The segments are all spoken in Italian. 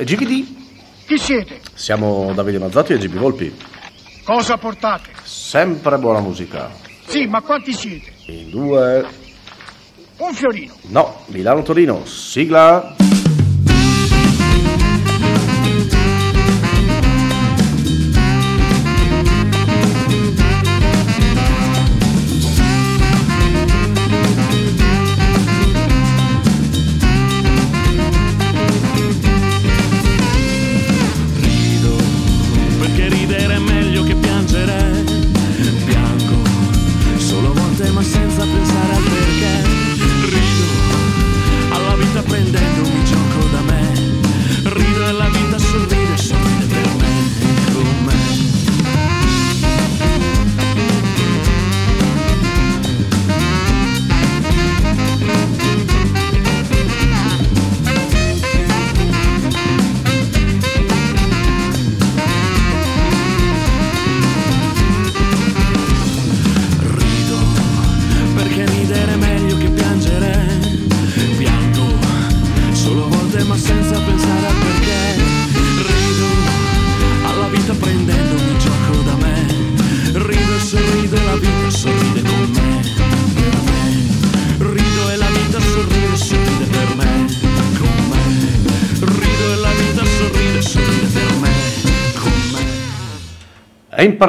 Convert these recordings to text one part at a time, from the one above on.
E GVD? Chi siete? Siamo Davide Mazzotti e GB Volpi. Cosa portate? Sempre buona musica. Sì, ma quanti siete? In due... Un fiorino. No, Milano-Torino. Sigla.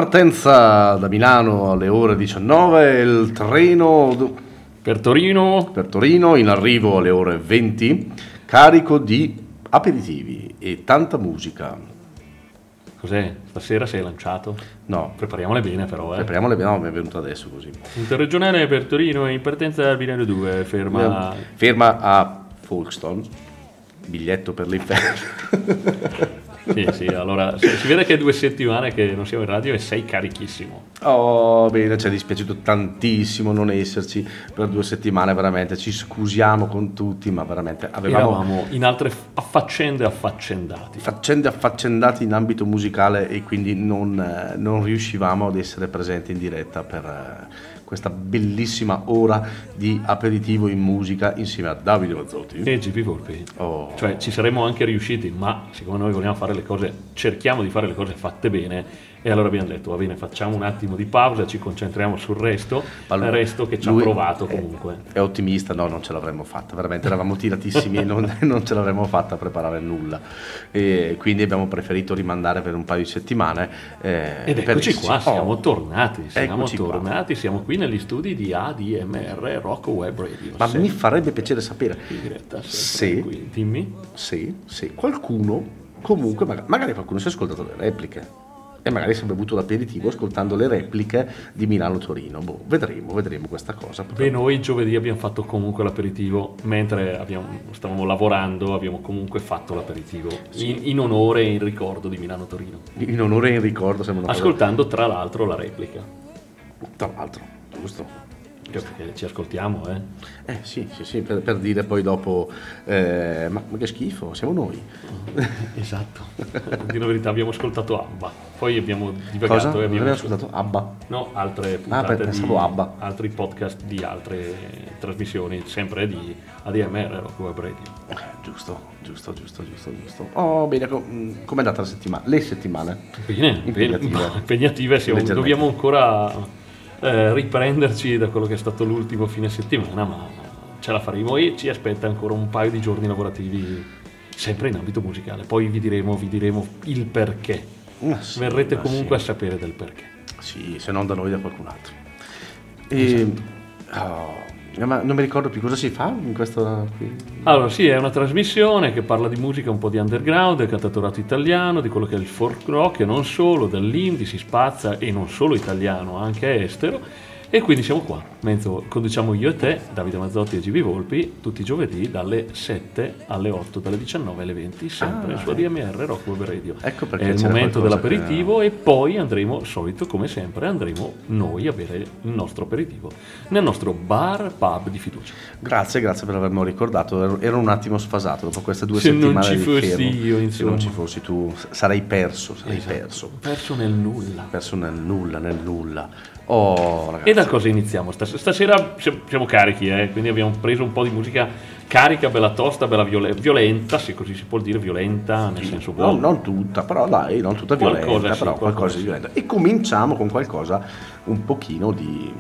Partenza da Milano alle ore 19 il treno Per Torino, per Torino, in arrivo alle ore 20, carico di aperitivi e tanta musica. cos'è? Stasera sei lanciato? No, Prepariamole bene però, eh. prepariamole bene, no, mi è venuto adesso così. Interregionale per Torino in partenza dal binario 2, ferma... Ferma a Folkestone, biglietto per l'inferno. Sì, sì, allora si, vede che è due settimane che non siamo in radio e sei carichissimo. Oh, bene, ci è dispiaciuto tantissimo non esserci per due settimane, veramente. Ci scusiamo con tutti, ma veramente avevamo Eravamo in altre faccende affaccendati. faccende affaccendate in ambito musicale e quindi non, eh, non riuscivamo ad essere presenti in diretta per eh, questa bellissima ora di aperitivo in musica insieme a Davide Mazzotti. E GP Volpi. Oh. Cioè ci saremmo anche riusciti, ma siccome noi vogliamo fare le cose, cerchiamo di fare le cose fatte bene e allora abbiamo detto va bene facciamo un attimo di pausa, ci concentriamo sul resto, il resto che ci ha provato è- comunque. È ottimista, no, non ce l'avremmo fatta, veramente eravamo tiratissimi e non, non ce l'avremmo fatta a preparare nulla. E quindi abbiamo preferito rimandare per un paio di settimane. eh, Ed per- eccoci qua, oh, siamo tornati, siamo Eccoci qua. tornati, siamo qui negli studi di ADMR Rock Web Radio. Ma mi farebbe piacere sapere in diretta, Sì. qui. Dimmi. se, se qualcuno, comunque, maga- magari qualcuno si è ascoltato le repliche. E magari si è bevuto l'aperitivo ascoltando le repliche di Milano-Torino. Boh, vedremo, vedremo questa cosa. Beh, noi giovedì abbiamo fatto comunque l'aperitivo, mentre abbiamo- stavamo lavorando abbiamo comunque fatto l'aperitivo, in, in onore e in ricordo di Milano-Torino, In onore e in ricordo, sembra una cosa- ascoltando tra l'altro la replica, Tra l'altro, giusto? Perché ci ascoltiamo, eh. Eh sì, sì, sì, per, per dire poi dopo, eh, ma, ma che schifo, siamo noi. Esatto, dire la verità abbiamo ascoltato Abba, poi abbiamo divagato Cosa? e abbiamo ascoltato Abba? No, altre Ah, puntate per- di Abba. altri podcast di altre trasmissioni, sempre di ADMR Rock Web Radio. Giusto, giusto, giusto, giusto, giusto. Oh, bene, co- mm, com'è andata la settimana? Le settimane? Bene, Impegnative. impegnative, siamo- dobbiamo ancora eh, riprenderci da quello che è stato l'ultimo fine settimana, ma ce la faremo e ci aspetta ancora un paio di giorni lavorativi sempre in ambito musicale. Poi vi diremo, vi diremo il perché. Ma sì, Verrete ma comunque sì. a sapere del perché. Sì, se non da noi da qualcun altro. E, oh, ma non mi ricordo più cosa si fa in questo. Allora, sì, è una trasmissione che parla di musica un po' di underground, del cantautorato italiano, di quello che è il folk rock e non solo, dall'indie si spazza e non solo italiano, anche estero. E quindi siamo qua, mentre conduciamo io e te, Davide Mazzotti e GB Volpi, tutti i giovedì dalle 7 alle 8, dalle 19 alle 20, sempre Ah, su ADMR Rock Web Radio. Ecco perché è il momento dell'aperitivo e poi andremo, solito come sempre, andremo noi a bere il nostro aperitivo nel nostro bar pub di fiducia. Grazie, grazie per avermelo ricordato. Ero, un attimo sfasato dopo queste due Se non settimane ci di fossi fermo. io, Se insomma. non ci fossi tu, sarei perso, sarei Esatto. perso. Perso nel nulla. Perso nel nulla, nel nulla. Oh, ragazzi. E da cosa iniziamo? Stas- Stasera si- siamo carichi, eh, quindi abbiamo preso un po' di musica carica, bella tosta, bella viole- violenta, se così si può dire, violenta nel senso buono. Non, non tutta, però dai, non tutta violenta, Qualcosa sì, però qualcosa qualcosa di violenta. E cominciamo con qualcosa un pochino di,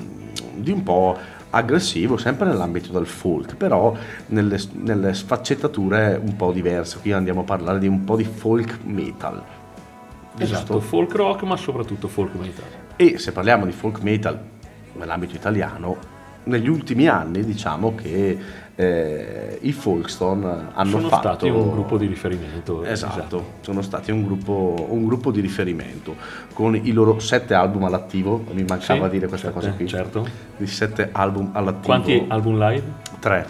di un po' aggressivo, sempre nell'ambito del folk, però nelle, nelle sfaccettature un po' diverse. Qui andiamo a parlare di un po' di folk metal. Esatto, Giusto? folk rock, ma soprattutto folk metal. E se parliamo di folk metal nell'ambito italiano, negli ultimi anni diciamo che eh, i Folkestone hanno Sono fatto... stati un gruppo di riferimento. Esatto, sono stati un gruppo, un gruppo di riferimento con i loro sette album all'attivo, mi mancava Sì, dire questa sette, cosa qui. certo. Di sette album all'attivo. Quanti album live? Tre.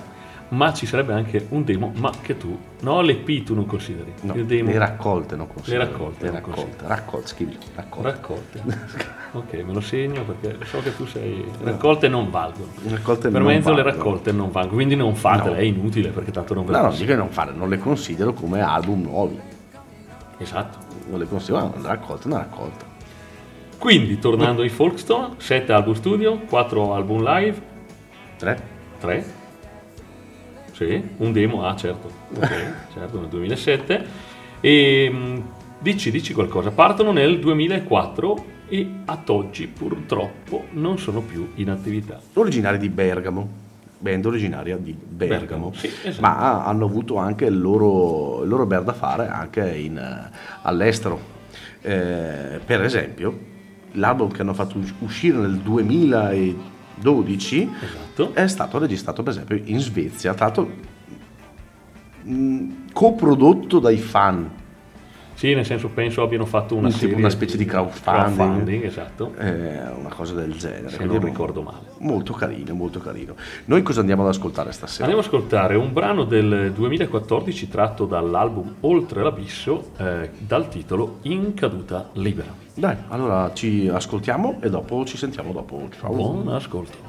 Ma ci sarebbe anche un demo, ma che tu, no, l'EP tu non consideri. No, demo, le raccolte non considero. Le raccolte Le raccolte. Raccolte, scrivi, raccolte. Raccolte. ok, me lo segno perché so che tu sei... Raccolte non valgono. Raccolte per mezzo le valgono. raccolte non valgono, quindi non fatele, No. è inutile perché tanto non ve No, le no, dico che non fare, non le considero come album nuovi. Esatto. Non le considero, ma una raccolta, è una raccolta. Quindi, tornando ai Folkstone, 7 album studio, 4 album live, Tre. 3. Sì, un demo, ah certo, ok, certo, nel 2007. E mh, dici, dici qualcosa, partono nel 2004 e ad oggi purtroppo non sono più in attività. Originari di Bergamo, band originaria di Bergamo, Bergamo, sì, esatto. ma hanno avuto anche il loro, il loro bel da fare anche in, eh, all'estero. Eh, per esempio, l'album che hanno fatto us- uscire nel 2012 Esatto. è stato registrato per esempio in Svezia, tra l'altro mh, coprodotto dai fan, Sì, nel senso penso abbiano fatto una, serie una specie di crowdfunding. crowdfunding, esatto, eh, una cosa del genere. se non ricordo male. Molto carino, molto carino. Noi cosa andiamo ad ascoltare stasera? Andiamo ad ascoltare un brano del 2014 tratto dall'album Oltre l'abisso eh, dal titolo In caduta libera. Dai, allora ci ascoltiamo e dopo ci sentiamo dopo. Ciao. Buon ascolto.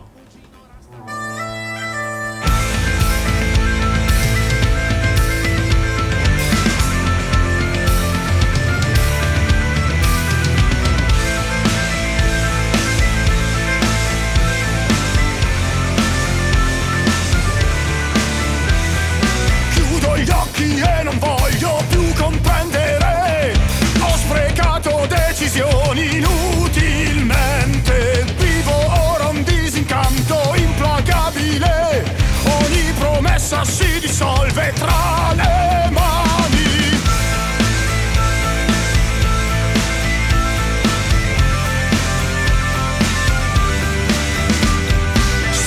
Promessa si dissolve tra le mani.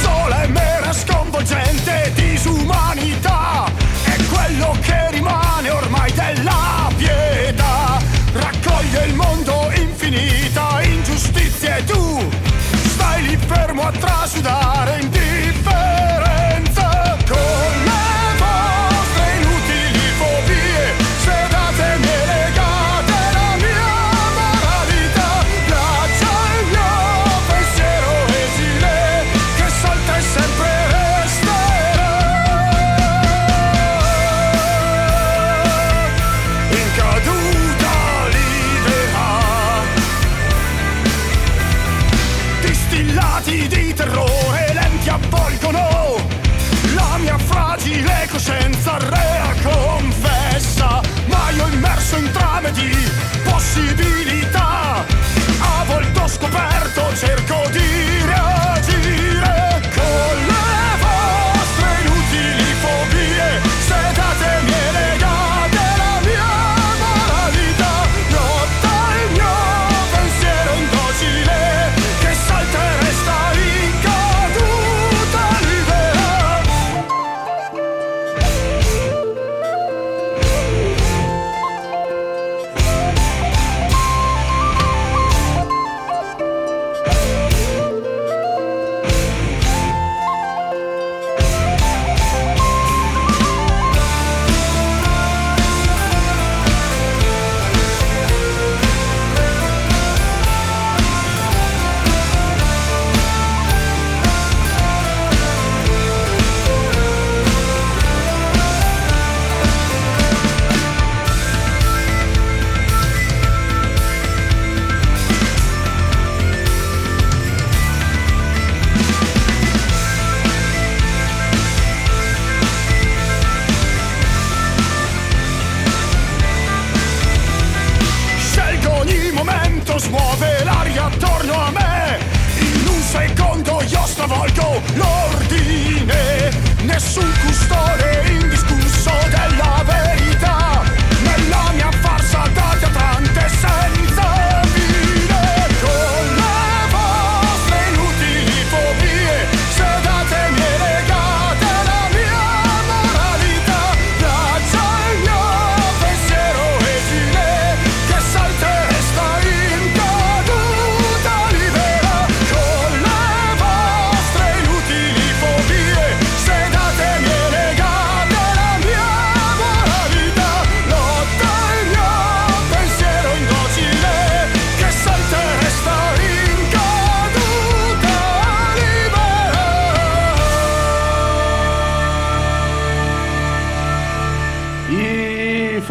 sola e mera sconvolgente disumanità è quello che rimane ormai della pietà raccoglie il mondo infinita ingiustizie e tu stai lì fermo a trasudare indifferenza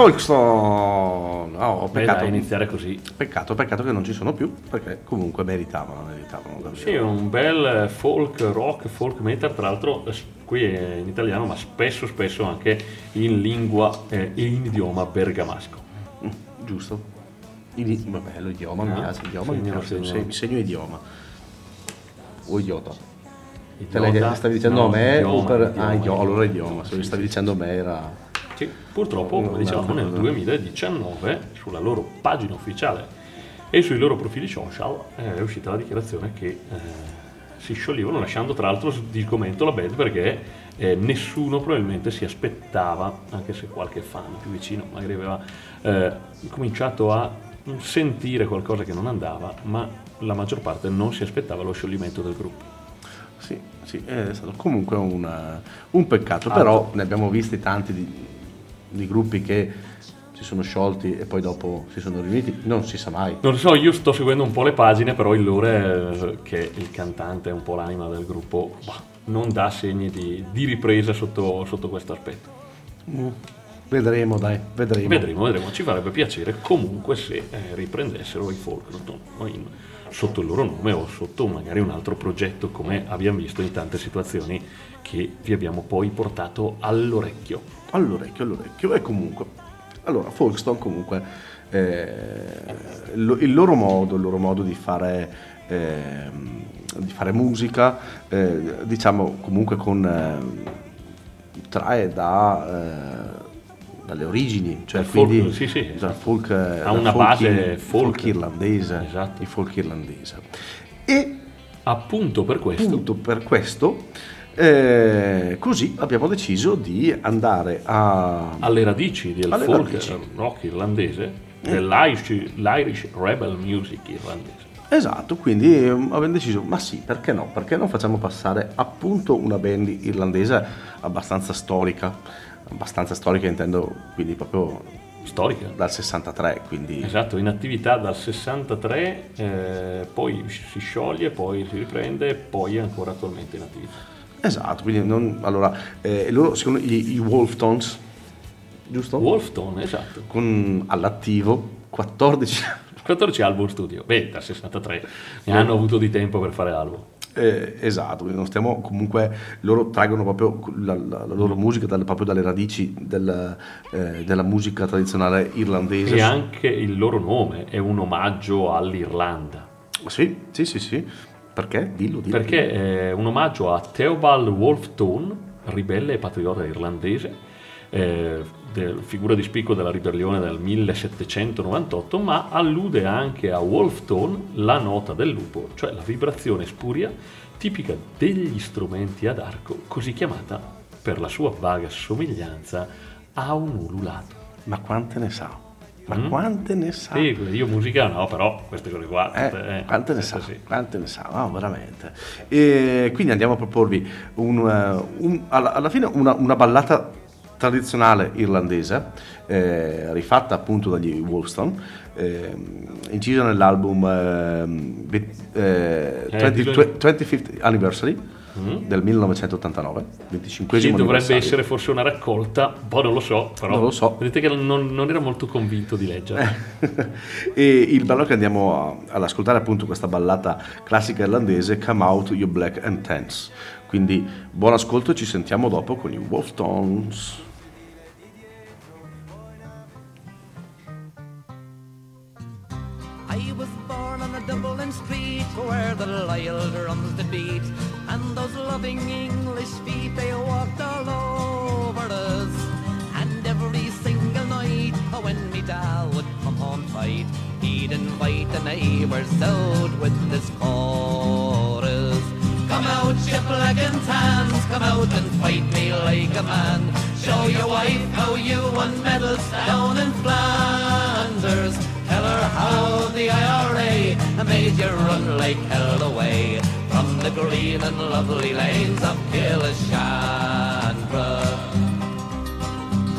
Folkestone. Oh, Beh, peccato, dai, iniziare così. peccato, peccato che non ci sono più, perché comunque meritavano, meritavano davvero. Sì, un bel folk rock, folk metal, tra l'altro eh, qui è in italiano, ma spesso spesso anche in lingua eh, e in idioma bergamasco. Mm, giusto. Il, vabbè, l'idioma mi Ah, piace, l'idioma mi segno, piace, segno. segno, segno idioma. O idiota. Te Idiota? l'hai stavi dicendo No, a me idioma, o per... idioma, ah, idioma, allora idioma. idioma, se mi stavi dicendo a me era... Sì, purtroppo, come dicevamo, nel no. 2019 sulla loro pagina ufficiale e sui loro profili social eh, è uscita la dichiarazione che eh, si scioglievano lasciando tra l'altro di sgomento la band perché eh, nessuno probabilmente si aspettava, anche se qualche fan più vicino magari aveva eh, cominciato a sentire qualcosa che non andava, ma la maggior parte non si aspettava lo scioglimento del gruppo. Sì, sì, è stato comunque un, un peccato, Ah, però ne abbiamo visti tanti di, di gruppi che si sono sciolti e poi dopo si sono riuniti, non si sa mai. Non lo so, io sto seguendo un po' le pagine, però il Lore, che è il cantante, è un po' l'anima del gruppo, bah, non dà segni di, di ripresa sotto, sotto questo aspetto. Mm, Vedremo, dai, vedremo. Vedremo, vedremo, ci farebbe piacere comunque se eh, riprendessero i Folkroton sotto il loro nome o sotto magari un altro progetto come abbiamo visto in tante situazioni che vi abbiamo poi portato all'orecchio. All'orecchio, all'orecchio. E comunque, allora, Folkestone comunque, eh, lo- il, loro modo, il loro modo di fare, ehm, di fare musica, eh, diciamo comunque con, ehm, trae da, eh, dalle origini, cioè folk, quindi sì, sì, dal folk, eh, Ha una folk base ir- folk. irlandese, Esatto. il folk irlandese. E Appunto per questo, appunto per questo, eh, così abbiamo deciso di andare a... alle radici del Alle folk radici. rock irlandese, dell'Irish, l'Irish Rebel Music irlandese. Esatto, quindi ehm, abbiamo deciso, ma sì, perché no? Perché non facciamo passare appunto una band irlandese abbastanza storica, abbastanza storica intendo quindi proprio Storica. dal 63, quindi Esatto, in attività dal 63, eh, poi si scioglie, poi si riprende, poi è ancora attualmente in attività. Esatto, quindi non, allora, eh, loro secondo i, i Wolftones, giusto? Wolfton, esatto. Con all'attivo 14 14 album studio. Beh, dal 63 ne hanno avuto di tempo per fare album. Eh, esatto, quindi non stiamo comunque, loro traggono proprio la, la- la loro musica dalle, proprio dalle radici del, eh, della musica tradizionale irlandese. E anche il loro nome è un omaggio all'Irlanda. Sì, sì, sì, sì. Perché? Dillo, dillo. Perché è un omaggio a Theobald Wolfton, ribelle e patriota irlandese, eh, figura di spicco della ribellione del 1798, ma allude anche a Wolfton, la nota del lupo, cioè la vibrazione spuria tipica degli strumenti ad arco, così chiamata per la sua vaga somiglianza a un ululato. Ma quante ne sa? Ma Mm? quante ne sa? Sì, io musica no, però queste cose qua... Eh, eh, quante ne sa? sì. Quante ne sa? No, veramente. E quindi andiamo a proporvi un, eh, un- alla, alla fine una, una ballata tradizionale irlandese, eh, rifatta appunto dagli Wolfstone, eh, incisa nell'album ehm, ve- eh, 20 dillo- 25th Anniversary del 1989, 25 Sì, dovrebbe essere forse una raccolta, poi non lo so, però Non lo so. vedete che non, non era molto convinto di leggere. e il brano che andiamo a- ad ascoltare è appunto questa ballata classica irlandese Come Out You Black and Tans quindi buon ascolto ci sentiamo dopo con i Wolftones I neighbors out with this chorus. Come out, and tans, come out and fight me like a man. Show your wife how you won medals down in Flanders. Tell her how the IRA made you run like hell away from the green and lovely lanes of Killishandra.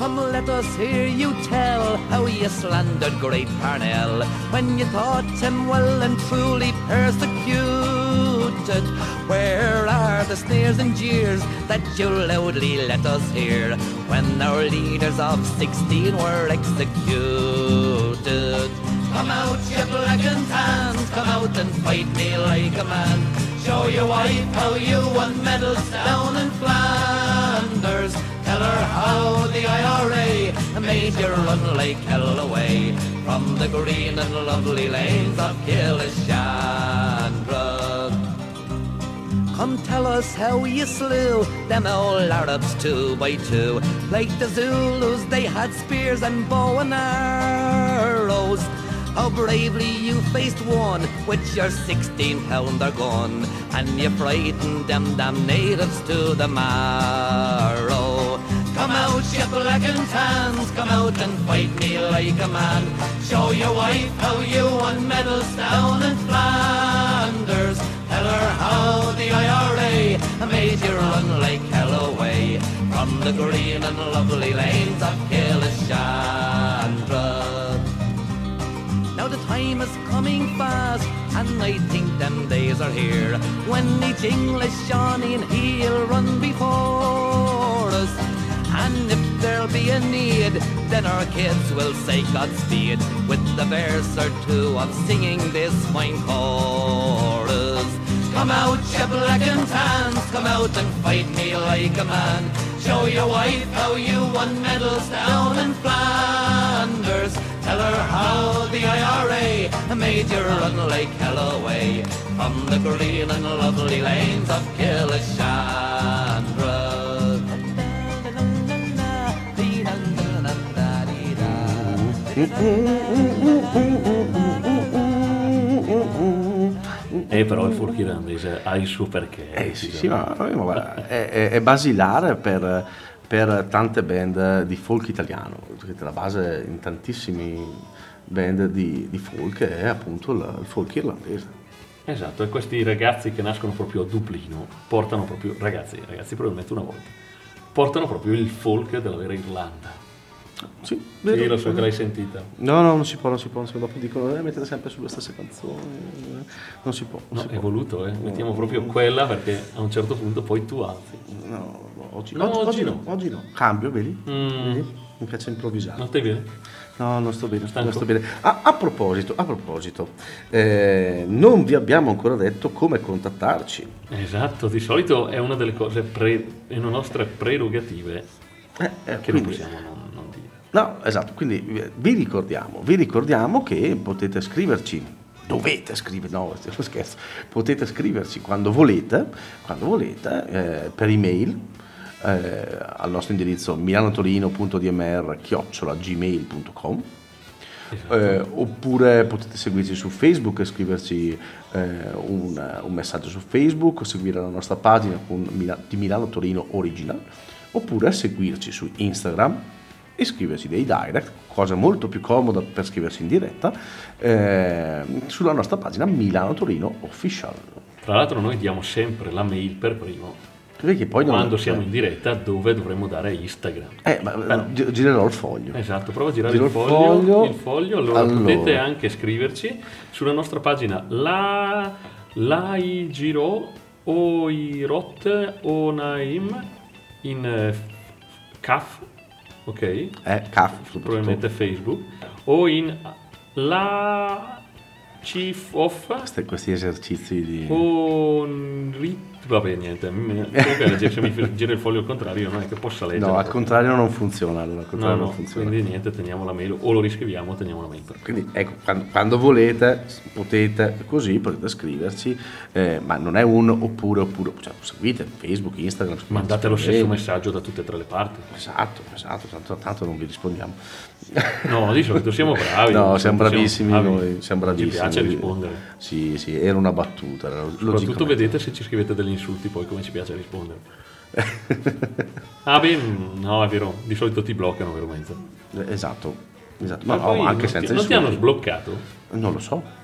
Come let us hear you tell how you slandered great Parnell when you thought him well and truly persecuted. Where are the sneers and jeers that you loudly let us hear when our leaders of 16 were executed? Come out, you black and tans, come out and fight me like a man. Show your wife how you won medals down in Flanders. Tell her how the IRA made you run like hell away from the green and lovely lanes of Killishandra. Come tell us how you slew them old Arabs two by two. Like the Zulus, they had spears and bow and arrows. How bravely you faced one with your 16 pounder gun, and you frightened them damn natives to the marrow. Come out, you black and tans, come out and fight me like a man. Show your wife how you won medals down in Flanders. Tell her how the IRA made you run like hell away from the green and lovely lanes of Killishandra. Now the time is coming fast, and I think them days are here when each English Johnny and he'll run before us. And if there'll be a need, then our kids will say Godspeed with the verse or two of singing this fine chorus. Come out, you black and tans, come out and fight me like a man. Show your wife how you won medals down in Flanders. Tell her how the IRA made you run like hell away from the green and lovely lanes of Killishandra. E però il folk irlandese ha il suo perché. Eh sì, sì, ma, ma guarda, è, è- basilare per, per tante band di folk italiano, la base in tantissimi band di, di folk è appunto il, il folk irlandese. Esatto, e questi ragazzi che nascono proprio a Dublino portano proprio, ragazzi, ragazzi probabilmente una volta, portano proprio il folk della vera Irlanda. Sì, Sì, vero. lo so che l'hai sentita. No, no, non si può, non si può, non si può. dopo dicono, eh, mettete sempre sulle stesse canzoni, eh, non si può. Non No, si è può. voluto, eh. Mettiamo proprio quella perché a un certo punto poi tu alzi. No, oggi, No, oggi- oggi oggi no. no, oggi no. Cambio, vedi? Mm. Vedi? Mi piace improvvisare. Non stai bene? No, non sto bene, Stanco? non sto bene. Ah, a proposito, a proposito, eh, non vi abbiamo ancora detto come contattarci. Esatto, di solito è una delle cose, pre, una nostre prerogative Eh, eh, che non quindi- possiamo non, dire. No, esatto, quindi eh, vi ricordiamo, vi ricordiamo che potete scriverci, dovete scrivere, no, scherzo, potete scriverci quando volete, quando volete, eh, per email eh, al nostro indirizzo milanotorino.dmr-gmail.com Esatto. Eh, oppure potete seguirci su Facebook e scriverci eh, un, un messaggio su Facebook, o seguire la nostra pagina con di Milano Torino Original, oppure seguirci su Instagram e scriverci dei direct, cosa molto più comoda per scriversi in diretta, eh, sulla nostra pagina Milano Torino Official. Tra l'altro noi diamo sempre la mail per primo Perché poi non- quando siamo in diretta dove dovremmo dare Instagram. Eh, ma, Però- gi- girerò il foglio. Esatto, prova a girare il foglio, foglio. il foglio, allora, Allora. potete anche scriverci sulla nostra pagina la lai giro o i rot o naim in eh, CAF, ok? Eh, CAF. Probabilmente Facebook o in la chief of Questi, questi esercizi di... Onrit Vabbè, niente. mi- se mi gira il foglio al contrario, non è che possa leggere. No, al contrario non funziona. Allora, al No, contrario no, non funziona. quindi niente, teniamo la mail o lo riscriviamo o teniamo la mail. Quindi ecco, quando, quando volete, potete così, potete scriverci, eh, ma non è un oppure oppure, cioè seguite Facebook, Instagram, Mandate lo stesso scrivete. messaggio da tutte e tre le parti. Esatto, esatto, tanto, tanto non vi rispondiamo. No, di solito siamo bravi. No, siamo bravissimi bravi. noi, siamo bravissimi. Ci piace rispondere. Sì, sì, era una battuta. Soprattutto vedete se ci scrivete degli insulti poi come ci piace rispondere. ah beh, no è vero, di solito ti bloccano vero mezzo. Esatto, esatto. Ma no, ma anche senza ti, non ti hanno insulti. sbloccato? Non lo so.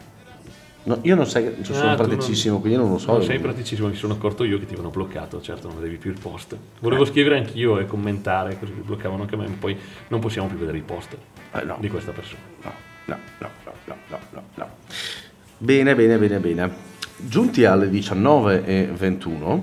No, io non sai, io sono Ah, tu non- praticissimo, quindi non lo so. Non sei praticissimo, mi sono accorto io che ti avevano bloccato, certo non vedevi più il post. Volevo scrivere anch'io e commentare, così mi bloccavano anche a me, ma poi non possiamo più vedere i post Eh, no. di questa persona. No, no, no, no, no, no, no. Bene, bene, bene, bene. Giunti alle 19.21,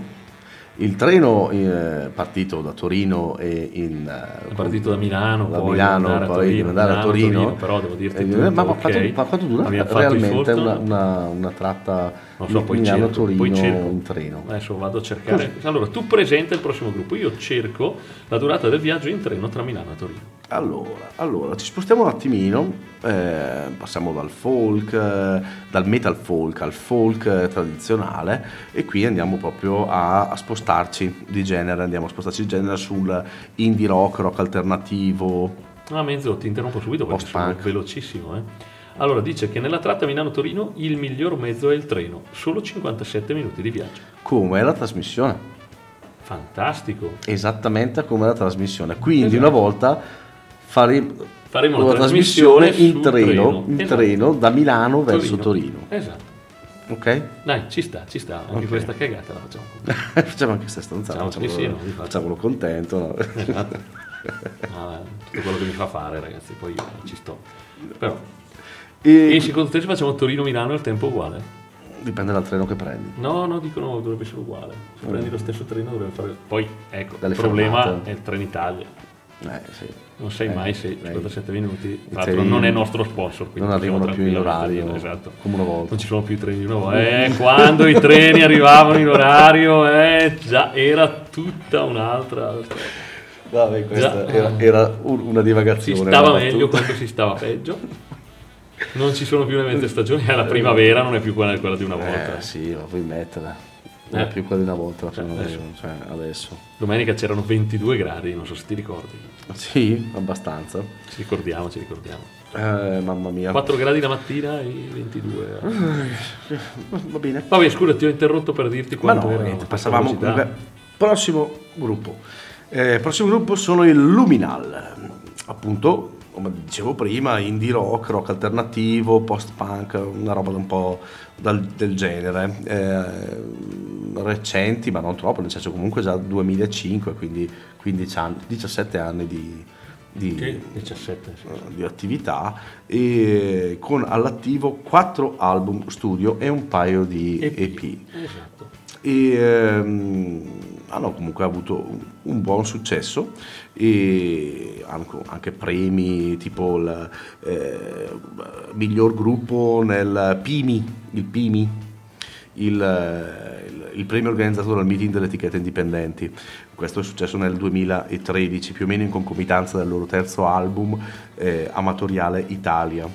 il treno eh, partito da Torino e in... eh, partito da Milano, da poi Milano, andare a poi Torino, andare a Torino. Torino, però devo dirti Eh, tutto, ma, ma ok. quanto, ma quanto dura realmente una, una, una tratta Non so, poi Milano cerco, Torino poi cerco. in treno? Adesso vado a cercare. Allora, tu presenta il prossimo gruppo, io cerco la durata del viaggio in treno tra Milano e Torino. Allora, allora, ci spostiamo un attimino, eh, passiamo dal folk, eh, dal metal folk al folk eh, tradizionale e qui andiamo proprio a, a spostarci di genere, andiamo a spostarci di genere sul indie rock, rock alternativo. Ah, mezzo, ti interrompo subito perché sono velocissimo. Eh. Allora, dice che nella tratta Milano-Torino il miglior mezzo è il treno, solo 57 minuti di viaggio. Come la trasmissione? Fantastico. Esattamente come la trasmissione. Quindi Esatto. una volta fare- Faremo una la trasmissione in treno, treno. in Esatto. treno da Milano verso Torino. Esatto. Ok? Dai, ci sta, ci sta. Anche Ok. questa cagata la facciamo. Facciamo anche questa stanzata, Facciamo- sì, sì, no, facciamolo contento. no? Esatto. Ah, tutto quello che mi fa fare, ragazzi, poi io ci sto. Però, E- e secondo te se facciamo Torino-Milano il tempo è uguale? Dipende dal treno che prendi. No, no, dicono dovrebbe essere uguale. Se prendi lo stesso treno dovrebbe fare. Poi, ecco, Dalle il problema fermate. è il Trenitalia. Eh, sì. Non sai Eh, mai se lei- 57 minuti. Tra l'altro non è nostro sponsor. quindi non arrivano più in orario, Esatto. come una volta. Non ci sono più i treni di nuovo. Eh, quando i treni arrivavano in orario, eh, già era tutta un'altra. Vabbè, questa Già. era, era un- una Si divagazione. stava una meglio battuta. quando si stava peggio. Non ci sono più le mezze stagioni, è la primavera, non è più quella, quella di una volta. Eh sì, ma puoi metterla. Non è Eh. più quella di una volta la primavera, adesso. cioè, adesso. Domenica c'erano 22 gradi, non so se ti ricordi. Sì, abbastanza. Ci ricordiamo, ci ricordiamo. Eh, mamma mia. 4 gradi la mattina e 22. Va bene. Vabbè, scusa, ti ho interrotto per dirti Ma quanto no, era niente, passavamo comunque. Prossimo gruppo. Eh, prossimo gruppo sono i Luminal. Appunto, come dicevo prima, indie rock, rock alternativo, post-punk, una roba un po' dal- del genere. Eh, recenti, ma non troppo, nel senso comunque già 2005, quindi 15 anni, 17 anni di, di- Sì, 17, sì. di attività e con all'attivo 4 album studio e un paio di EP Esatto. e ehm, hanno comunque avuto un, buon successo e hanno anche premi tipo il eh, miglior gruppo nel PIMI, il PIMI, il, il- il premio organizzato dal meeting delle etichette indipendenti. Questo è successo nel 2013, più o meno in concomitanza del loro terzo album eh, amatoriale Italia.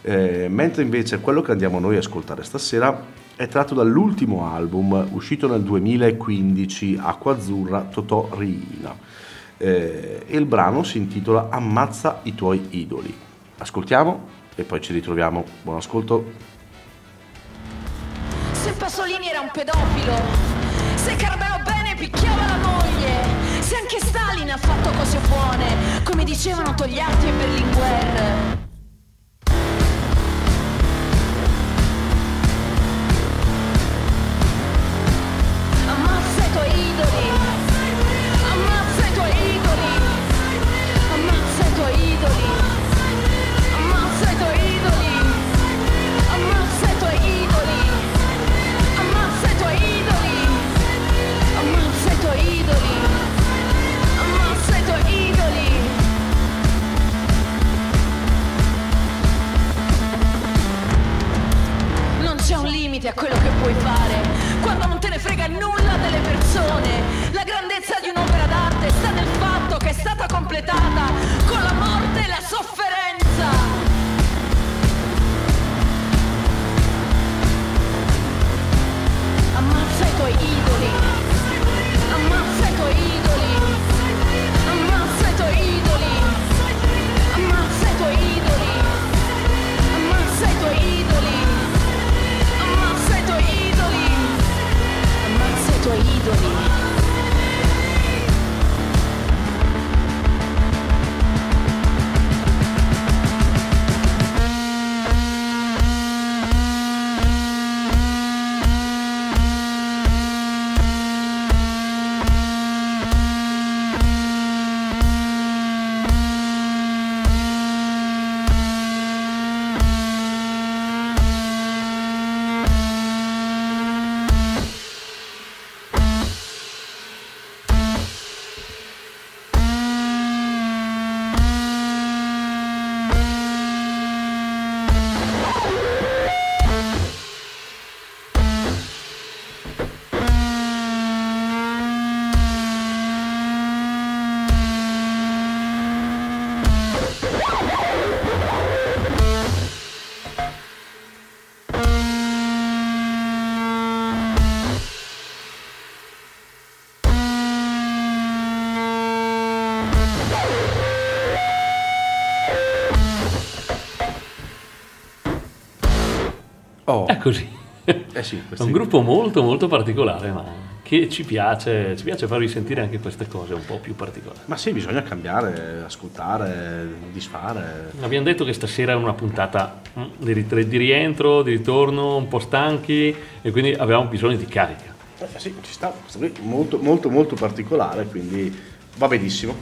Eh, mentre invece quello che andiamo noi a ascoltare stasera è tratto dall'ultimo album uscito nel 2015, Acqua Azzurra Totò Riina. Eh, il brano si intitola Ammazza i tuoi idoli. Ascoltiamo e poi ci ritroviamo. Buon ascolto. Se Pasolini era un pedofilo, se Carmelo Bene picchiava la moglie, se anche Stalin ha fatto cose buone, come dicevano Togliatti e Berlinguer. Così. eh sì, È un gruppo molto molto particolare, ma che ci piace, ci piace farvi sentire anche queste cose un po' più particolari. Ma sì, bisogna cambiare, ascoltare, disfare. Abbiamo detto che stasera è una puntata mm, di, rit- di rientro, di ritorno, un po' stanchi e quindi avevamo bisogno di carica. Eh sì, ci sta, molto, molto, molto particolare, quindi va benissimo,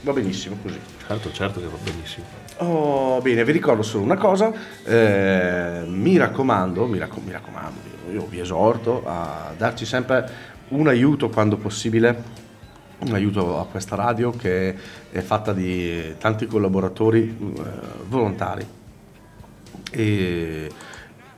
va benissimo così. Certo, certo che va benissimo. Oh, bene, vi ricordo solo una cosa, eh, mi raccomando, mi, racco- mi raccomando, io, io vi esorto a darci sempre un aiuto quando possibile, un aiuto a questa radio che è fatta di tanti collaboratori eh, volontari e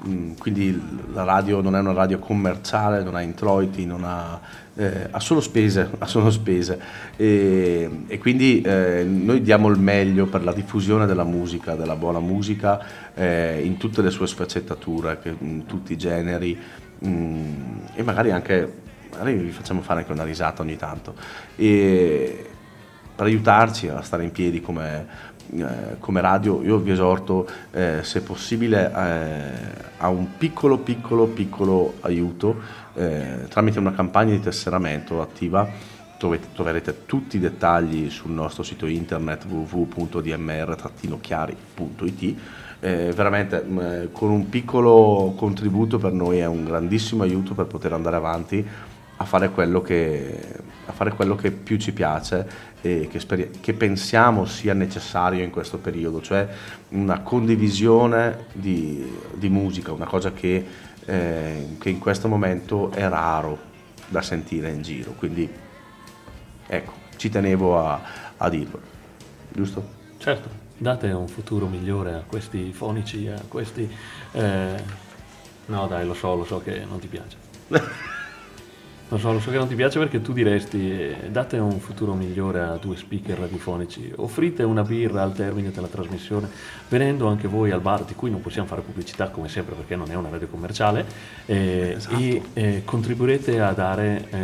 mm, quindi la radio non è una radio commerciale, non ha introiti, non ha, eh, ha solo spese, ha solo spese. E, e quindi eh, noi diamo il meglio per la diffusione della musica, della buona musica eh, in tutte le sue sfaccettature, che- in tutti i generi mm, e magari anche magari vi facciamo fare anche una risata ogni tanto. E per aiutarci a stare in piedi come, eh, come radio, io vi esorto, eh, se possibile, eh, a un piccolo, piccolo, piccolo aiuto eh, tramite una campagna di tesseramento attiva. Dove troverete tutti i dettagli sul nostro sito internet www.dmr-chiari.it. Eh, veramente mh, con un piccolo contributo per noi è un grandissimo aiuto per poter andare avanti a fare quello che, a fare quello che più ci piace e che, speri- che pensiamo sia necessario in questo periodo, cioè una condivisione di, di musica, una cosa che, eh, che in questo momento è raro da sentire in giro. Quindi ecco, ci tenevo a, a dirlo, giusto? Certo, date un futuro migliore a questi fonici, a questi... eh, No dai, lo so, lo so che non ti piace. Lo so, lo so che non ti piace perché tu diresti eh, date un futuro migliore a due speaker radiofonici, offrite una birra al termine della trasmissione, venendo anche voi al bar di cui non possiamo fare pubblicità come sempre perché non è una radio commerciale eh, e eh, contribuirete a dare eh,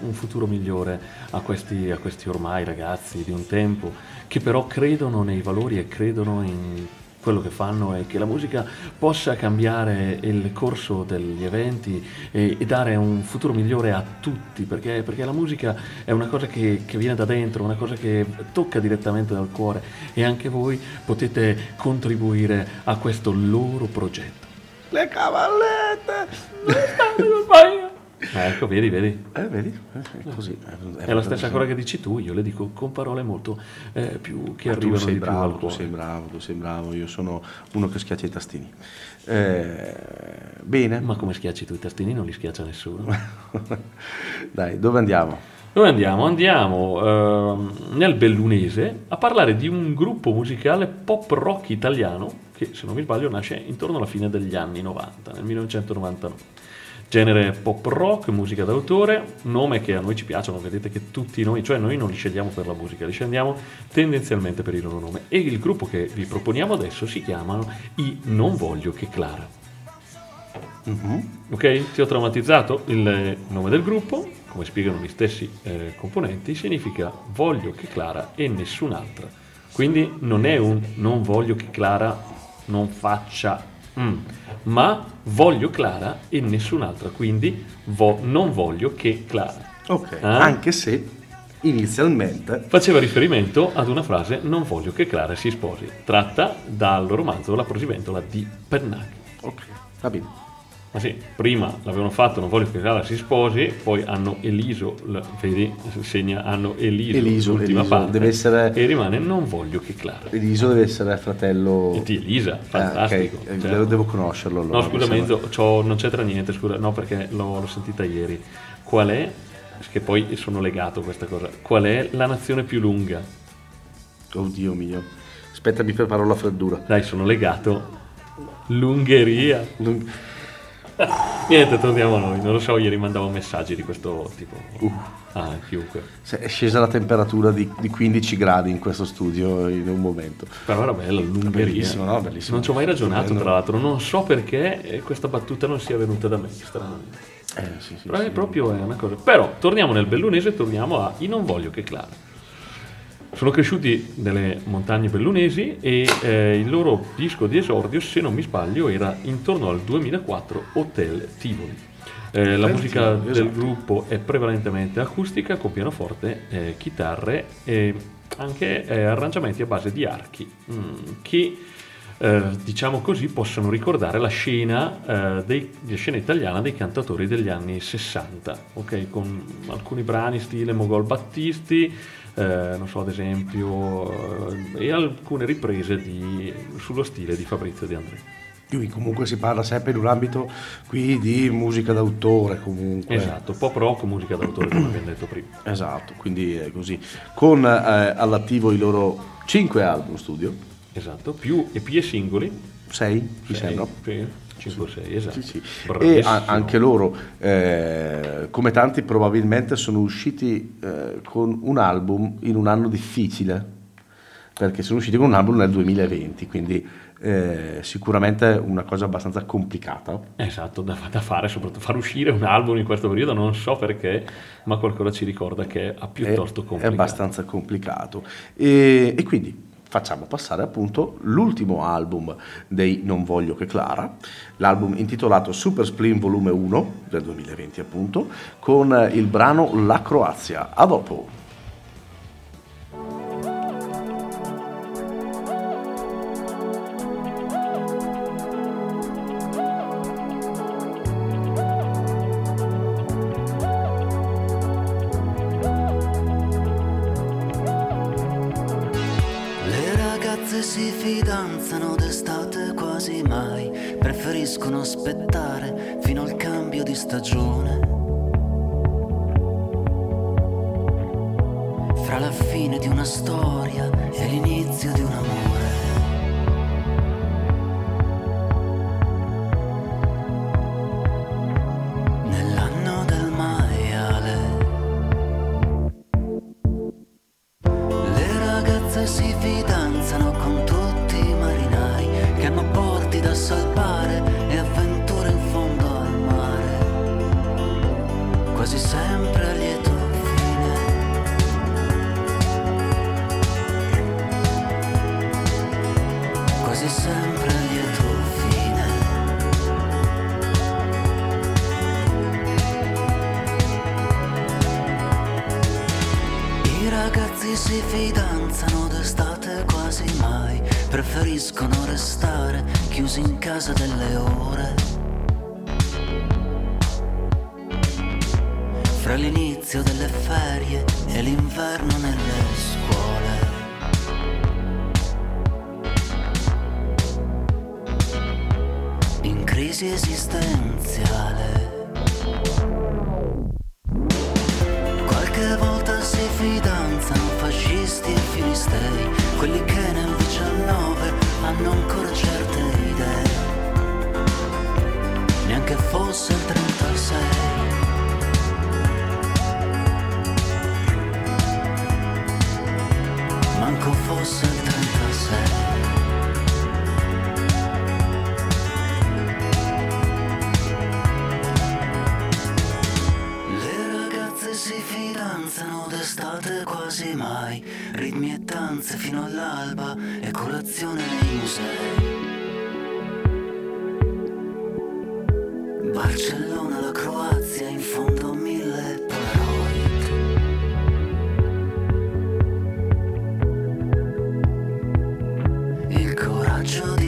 un futuro migliore a questi, a questi ormai ragazzi di un tempo che però credono nei valori e credono in quello che fanno è che la musica possa cambiare il corso degli eventi e, e dare un futuro migliore a tutti, perché, perché la musica è una cosa che, che viene da dentro, una cosa che tocca direttamente dal cuore e anche voi potete contribuire a questo loro progetto. Le cavallette! Eh, ecco, vedi, vedi. Eh, vedi? Eh, è così. È la stessa cosa che dici tu, io le dico con parole molto eh, più che tu arrivano sei di più bravo, tu cuore. sei bravo, tu sei bravo, io sono uno che schiaccia i tastini. Eh, bene, Ma come schiacci tu i tastini non li schiaccia nessuno. dai, dove andiamo? Dove andiamo? Andiamo ehm, nel Bellunese a parlare di un gruppo musicale pop rock italiano che, se non mi sbaglio, nasce intorno alla fine degli anni 90, nel 1999. Genere pop rock, musica d'autore, nome che a noi ci piacciono, vedete che tutti noi, cioè noi non li scegliamo per la musica, li scegliamo tendenzialmente per il loro nome. E il gruppo che vi proponiamo adesso si chiamano i Non Voglio Che Clara. Ok? Ti ho traumatizzato? Il nome del gruppo, come spiegano gli stessi eh, componenti, significa voglio che Clara e nessun'altra. Quindi non è un non voglio che Clara non faccia mm, ma voglio Clara e nessun'altra. Quindi vo- non voglio che Clara. Ok, Ah? anche se inizialmente Faceva riferimento ad una frase non voglio che Clara si sposi, tratta dal romanzo La prosiventola di Pennac. Ok, va bene. Ma sì, prima l'avevano fatto, non voglio che Clara si sposi, poi hanno eliso, vedi, segna, hanno eliso, Eliso, l'ultima eliso, parte deve essere- e rimane non voglio che Clara. Eliso deve essere fratello... Di Elisa, fantastico. ok, eh, cioè. devo, devo conoscerlo allora. No, scusa c'ho- non c'entra niente, scusa, no perché l'ho, l'ho sentita ieri. Qual è, che poi sono legato a questa cosa, qual è la nazione più lunga? Oddio mio. Aspetta, mi preparo la freddura. Dai, sono legato. L'Ungheria. Non- Niente, torniamo a noi. Non lo so, ieri mandavo messaggi di questo tipo. Uh. Ah, chiunque. se- È scesa la temperatura di, di 15 gradi in questo studio in un momento. Però era bella l'Ungheria. Bellissimo, no? Bellissimo. Non ci ho mai ragionato, Stupendo. tra l'altro. Non so perché eh, questa battuta non sia venuta da me, stranamente. Eh, sì, sì, Però è sì. proprio è una cosa. Però torniamo nel bellunese e torniamo a I non voglio che Clara. Sono cresciuti nelle montagne bellunesi e eh, il loro disco di esordio, se non mi sbaglio, era intorno al 2004 Hotel Tivoli. Eh, la musica Tivoli, del esatto. gruppo è prevalentemente acustica con pianoforte, eh, chitarre e anche eh, arrangiamenti a base di archi mm, che eh, diciamo così possono ricordare la scena, eh, dei, la scena italiana dei cantatori degli anni 60, ok? con alcuni brani stile Mogol Battisti, eh, non so ad esempio, eh, e alcune riprese di- sullo stile di Fabrizio De André. Qui comunque si parla sempre in un ambito qui di musica d'autore comunque. Esatto, pop rock, musica d'autore come abbiamo detto prima. Esatto, quindi è così. Con eh, all'attivo i loro 5 album studio, Esatto, più EP e singoli. 6 mi Sei, sembra. Sì, 5 o 6, esatto. Sì, sì. E a- anche loro, eh, come tanti, probabilmente sono usciti eh, con un album in un anno difficile, perché sono usciti con un album nel 2020, quindi eh, sicuramente una cosa abbastanza complicata. Esatto, da, da fare, soprattutto far uscire un album in questo periodo, non so perché, ma qualcosa ci ricorda che è piuttosto è, è complicato. abbastanza complicato. E, e quindi facciamo passare appunto l'ultimo album dei Non Voglio Che Clara, l'album intitolato Super Spleen Volume 1 del 2020 appunto, con il brano La Croazia. A dopo! Il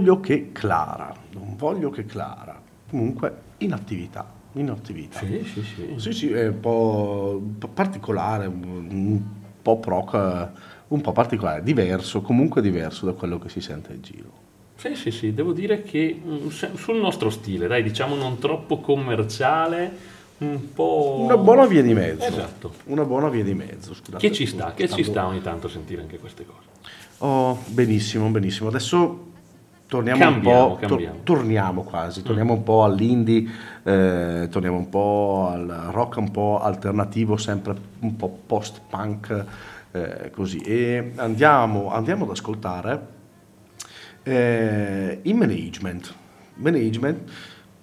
voglio che Clara, non voglio che Clara, comunque in attività, in attività. Sì, sì, sì. Sì, sì, è un po', particolare, un po' proc, un po' particolare, diverso, comunque diverso da quello che si sente in giro. Sì, sì, sì, devo dire che mm, sul nostro stile, dai, diciamo non troppo commerciale, un po'... Una buona via di mezzo. Esatto. Una buona via di mezzo, scusate. Che ci sta, che ci sta ogni tanto sentire anche queste cose. Oh, benissimo, benissimo. Adesso torniamo Cambiamo, un po', cambiamo. torniamo quasi, torniamo un po' all'indie, eh, torniamo un po' al rock un po' alternativo, sempre un po' post-punk, eh, così. E andiamo, andiamo ad ascoltare eh, i management. Management,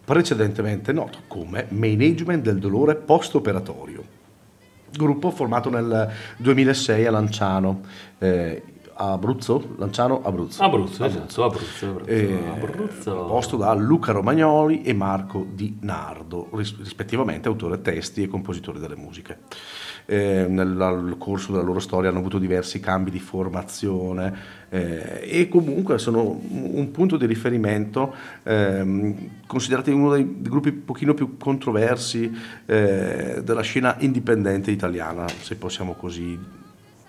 precedentemente noto come Management del dolore post-operatorio gruppo formato nel 2006 a Lanciano, eh, Abruzzo, Lanciano, Abruzzo. Abruzzo, esatto, Abruzzo, Abruzzo, Eh, Abruzzo. composto da Luca Romagnoli e Marco Di Nardo, ris- rispettivamente autore testi e compositore delle musiche. Eh, nel, corso della loro storia hanno avuto diversi cambi di formazione eh, e comunque sono un un punto di riferimento, ehm, considerati uno dei gruppi un pochino più controversi eh, della scena indipendente italiana, se possiamo così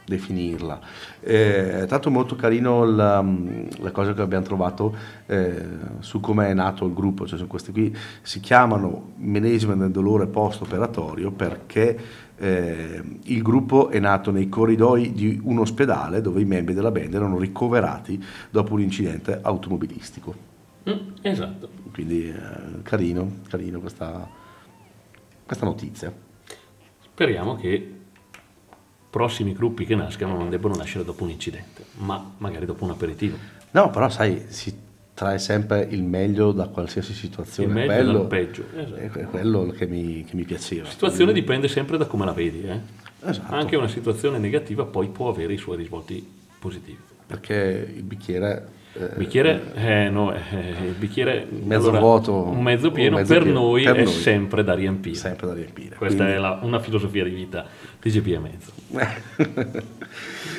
definirla. Eh, tanto molto carino la, la cosa che abbiamo trovato eh, su come è nato il gruppo, cioè su questi qui si chiamano management del dolore post operatorio perché eh, il gruppo è nato nei corridoi di un ospedale dove i membri della band erano ricoverati dopo un incidente automobilistico. Mm, esatto. Quindi eh, carino, carino questa, questa notizia. Speriamo che prossimi gruppi che nascano non debbano nascere dopo un incidente, ma magari dopo un aperitivo. No, però sai, si trae sempre il meglio da qualsiasi situazione. Il meglio quello, dal peggio, esatto. È que- quello che mi, che mi piaceva. La situazione dipende sempre da come la vedi. eh. Esatto. Anche una situazione negativa poi può avere i suoi risvolti positivi. Perché il bicchiere... eh, bicchiere, eh, no, eh, il bicchiere Mezzo vuoto un mezzo pieno, mezzo per pieno, noi per è noi. sempre da riempire. sempre da riempire. Questa Quindi- è la- una filosofia di vita di GP e mezzo.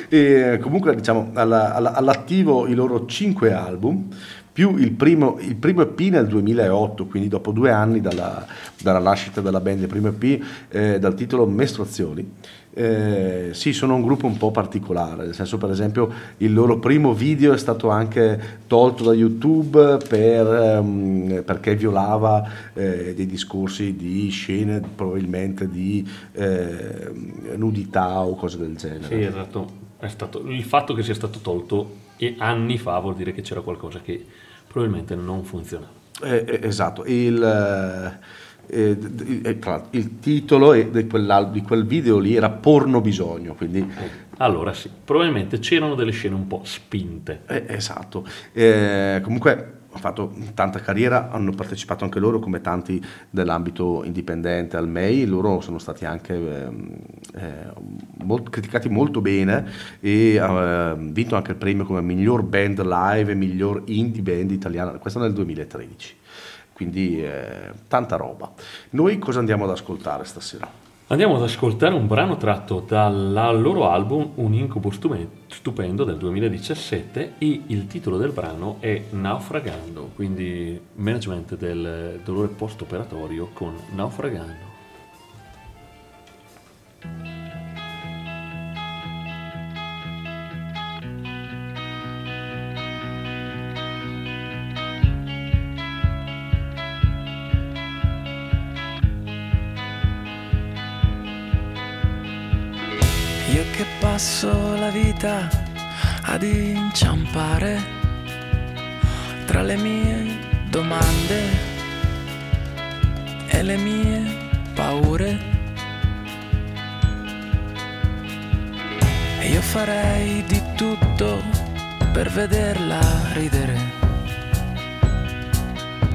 e comunque diciamo alla- alla- all'attivo i loro cinque album, più più il primo, il primo EP nel 2008, quindi dopo due anni dalla, dalla nascita della band, il primo EP eh, dal titolo Mestruazioni. Eh, sì, sono un gruppo un po' particolare, nel senso per esempio il loro primo video è stato anche tolto da YouTube per, ehm, perché violava eh, dei discorsi di scene probabilmente di eh, nudità o cose del genere. Sì, esatto. È stato, il fatto che sia stato tolto anni fa vuol dire che c'era qualcosa che probabilmente non funzionava. Eh, eh, esatto, il, eh, eh, il titolo di, di quel video lì era Porno Bisogno, quindi Allora sì, probabilmente c'erano delle scene un po' spinte. eh, esatto. Eh, comunque hanno fatto tanta carriera, hanno partecipato anche loro come tanti dell'ambito indipendente al MEI, loro sono stati anche ehm, eh, molt- criticati molto bene e hanno vinto anche il premio come miglior band live e miglior indie band italiana, questo nel 2013. Quindi eh, tanta roba. Noi cosa andiamo ad ascoltare stasera? Andiamo ad ascoltare un brano tratto dal loro album Un incubo stupendo del 2017 e il titolo del brano è Naufragando, quindi management del dolore post-operatorio con Naufragando. Che passo la vita ad inciampare tra le mie domande e le mie paure. E io farei di tutto per vederla ridere.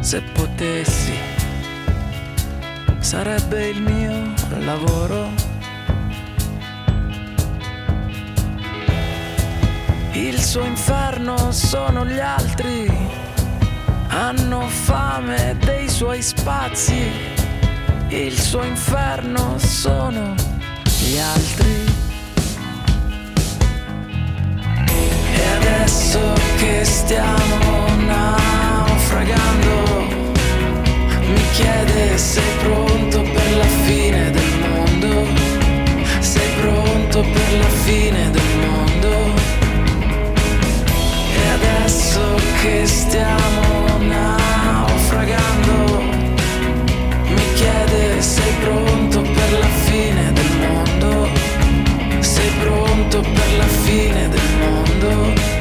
Se potessi, sarebbe il mio lavoro. Il suo inferno sono gli altri, hanno fame dei suoi spazi. Il suo inferno sono gli altri. E adesso che stiamo naufragando, mi chiede sei pronto per la fine del mondo? Sei pronto per la fine del mondo? Adesso che stiamo naufragando, mi chiede sei pronto per la fine del mondo? Sei pronto per la fine del mondo?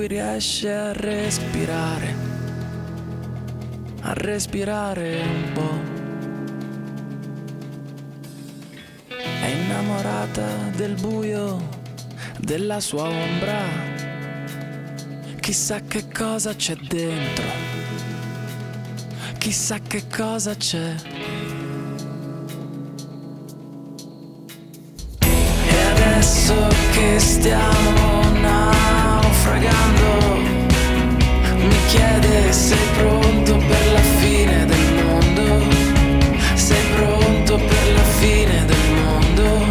Cui riesce a respirare, a respirare un po'. È innamorata del buio, della sua ombra. Chissà che cosa c'è dentro, chissà che cosa c'è. E adesso che stiamo chiede sei pronto per la fine del mondo? Sei pronto per la fine del mondo?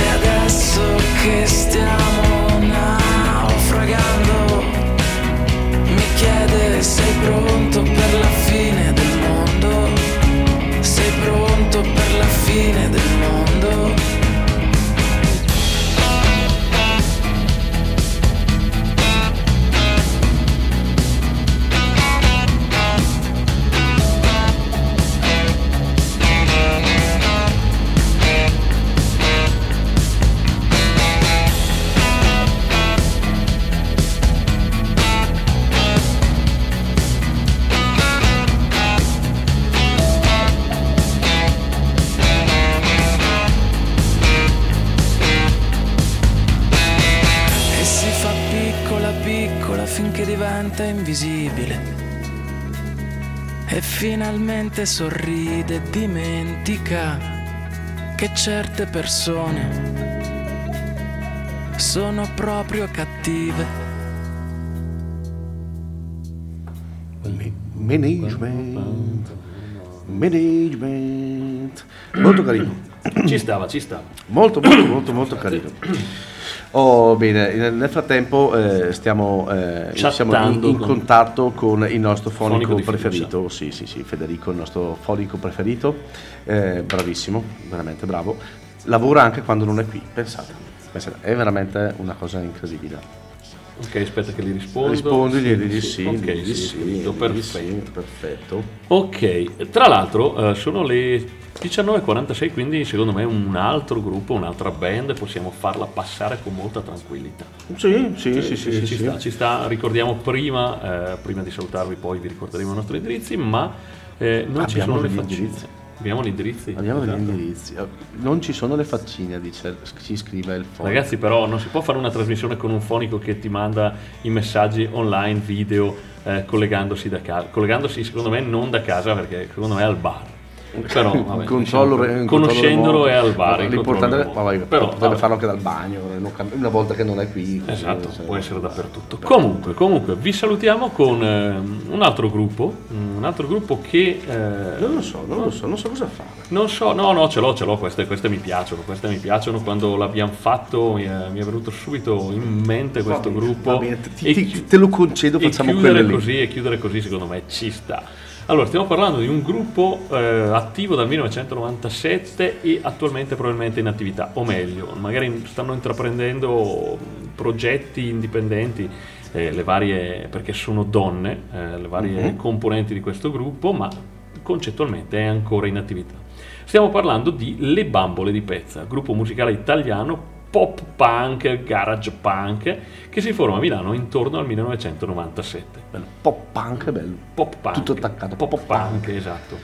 E adesso che stiamo naufragando, mi chiede sei pronto per la fine del mondo? Sei pronto per la fine del mondo? Invisibile e finalmente sorride e dimentica che certe persone sono proprio cattive. Management. Management. Molto carino. Ci stava, ci stava. Molto, molto, molto, molto carino. Oh, bene, nel frattempo eh, stiamo eh, siamo in, in con- contatto con il nostro fonico, Fonico preferito, sì, sì, sì, Federico, il nostro fonico preferito, eh, bravissimo, veramente bravo. Lavora anche quando non è qui, pensate, pensate, è veramente una cosa incredibile. Ok, aspetta che gli rispondo. Rispondi, gli Sì, dici sì, sì, Ok, gli dici sì, sì, sì, perfetto. perfetto. Ok, tra l'altro eh, sono le 19.46, quindi secondo me un altro gruppo, un'altra band, possiamo farla passare con molta tranquillità. Sì, sì, sì, sì, sì, ci, sì. Sta, ci sta. ricordiamo prima, eh, prima di salutarvi, poi vi ricorderemo i nostri indirizzi, ma eh, non ci Abbiamo sono le faccine. Abbiamo gli indirizzi. Andiamo esatto. agli indirizzi. Non ci sono le faccine, dice, ci scrive il fonico. Ragazzi, però non si può fare una trasmissione con un fonico che ti manda i messaggi online, video, eh, collegandosi da casa. Collegandosi, secondo me, non da casa, perché secondo me è al bar. Però, vabbè, Un controllo, diciamo, conoscendolo è al bar. L'importante è. Però, potrebbe vabbè. farlo anche dal bagno, cam- una volta che non è qui. Esatto, se- può essere dappertutto. Comunque, comunque, vi salutiamo con ehm, un altro gruppo, un altro gruppo che... eh, Non lo so, non lo so, non so cosa fare. non so, no, no, ce l'ho, ce l'ho, queste, queste mi piacciono, queste mi piacciono, quando l'abbiamo fatto mi è, mi è venuto subito in mente questo gruppo. bene, ti- e ti- te lo concedo, facciamo lì. così, e chiudere così secondo me ci sta. Allora, stiamo parlando di un gruppo eh, attivo dal 1997 e attualmente probabilmente in attività, o meglio, magari stanno intraprendendo progetti indipendenti, eh, le varie, perché sono donne, eh, le varie Mhm. componenti di questo gruppo, ma concettualmente è ancora in attività. Stiamo parlando di Le Bambole di Pezza, gruppo musicale italiano pop punk, garage punk, che si forma a Milano intorno al 1997. Bello, pop punk, bello. Pop punk. Tutto attaccato, Pop punk, esatto.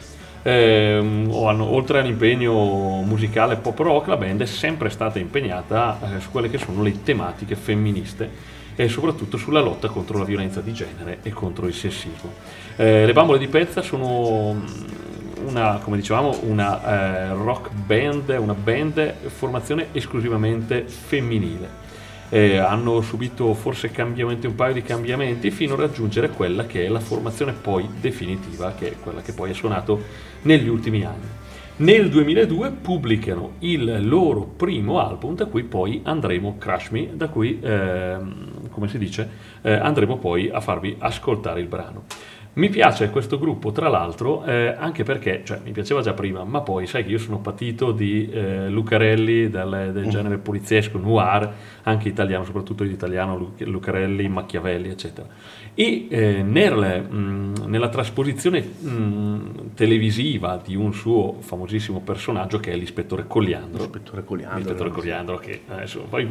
Hanno- oltre all'impegno musicale pop rock, la band è sempre stata impegnata eh, su quelle che sono le tematiche femministe e soprattutto sulla lotta contro la violenza di genere e contro il sessismo. Eh, le bambole di pezza sono una, come dicevamo, una eh, rock band, una band formazione esclusivamente femminile. Eh, hanno subito forse cambiamenti, un paio di cambiamenti fino a raggiungere quella che è la formazione poi definitiva, che è quella che poi è suonato negli ultimi anni. Nel 2002 pubblicano il loro primo album, da cui poi andremo, Crush Me, da cui, ehm, come si dice, eh, andremo poi a farvi ascoltare il brano. Mi piace questo gruppo, tra l'altro, eh, anche perché, cioè, mi piaceva già prima, ma poi sai che io sono patito di eh, Lucarelli del, del genere poliziesco, noir, anche italiano, soprattutto l'italiano, Lu- Lucarelli, Machiavelli, eccetera. E eh, nel, mh, nella trasposizione mh, televisiva di un suo famosissimo personaggio che è l'ispettore Cogliandro, Ispettore Coliandro. L'ispettore Cogliandro che adesso poi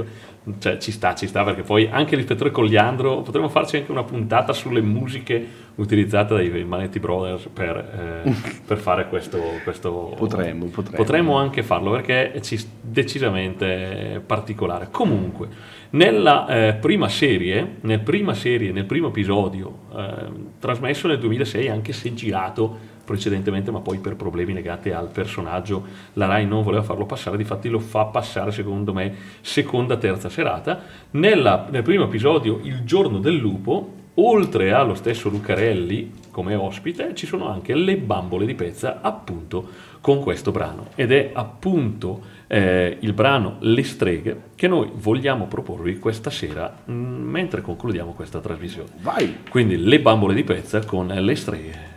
cioè, ci sta, ci sta perché poi anche l'ispettore Cogliandro potremmo farci anche una puntata sulle musiche utilizzate dai Manetti Brothers per, eh, per fare questo, questo Potremmo, potremmo. potremmo anche farlo perché è ci- decisamente particolare comunque nella eh, prima serie nel prima serie nel primo episodio eh, trasmesso nel 2006 anche se girato precedentemente, ma poi per problemi legati al personaggio la Rai non voleva farlo passare, difatti lo fa passare secondo me seconda, terza serata. Nella- nel primo episodio, Il giorno del lupo, oltre allo stesso Lucarelli come ospite, ci sono anche le bambole di pezza appunto con questo brano. Ed è appunto eh, il brano Le streghe che noi vogliamo proporvi questa sera mh, mentre concludiamo questa trasmissione. Vai! Quindi le bambole di pezza con le streghe.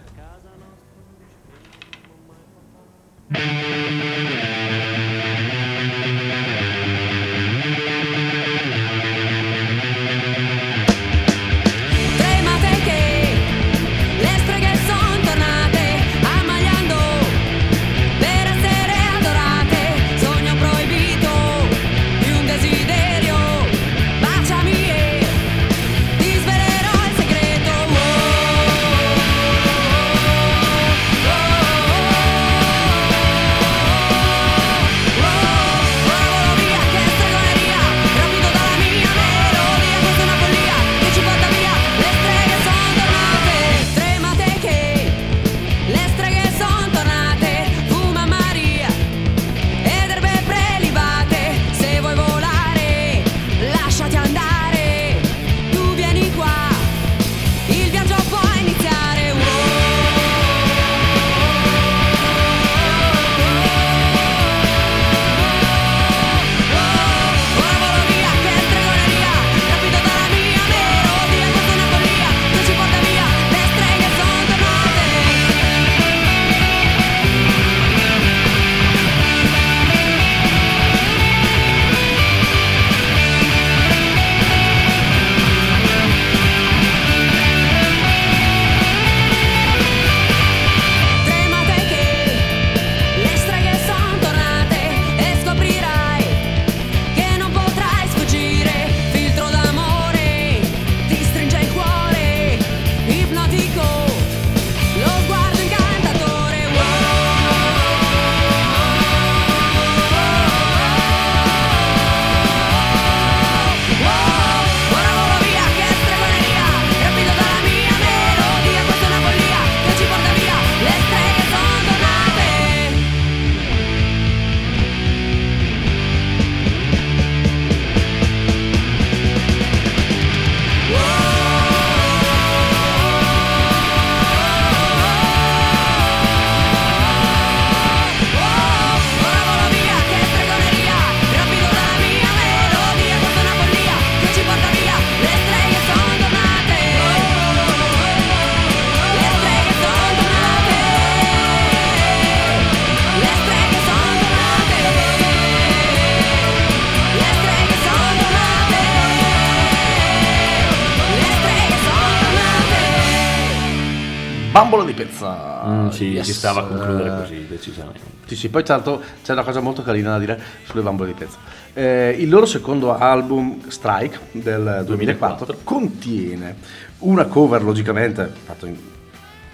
Sì, Yes. si stava a concludere così, decisamente. Sì, sì, poi l'altro c'è una cosa molto carina da dire sulle bambole di pezza. Eh, il loro secondo album, Strike, del 2004, contiene una cover, logicamente, fatto in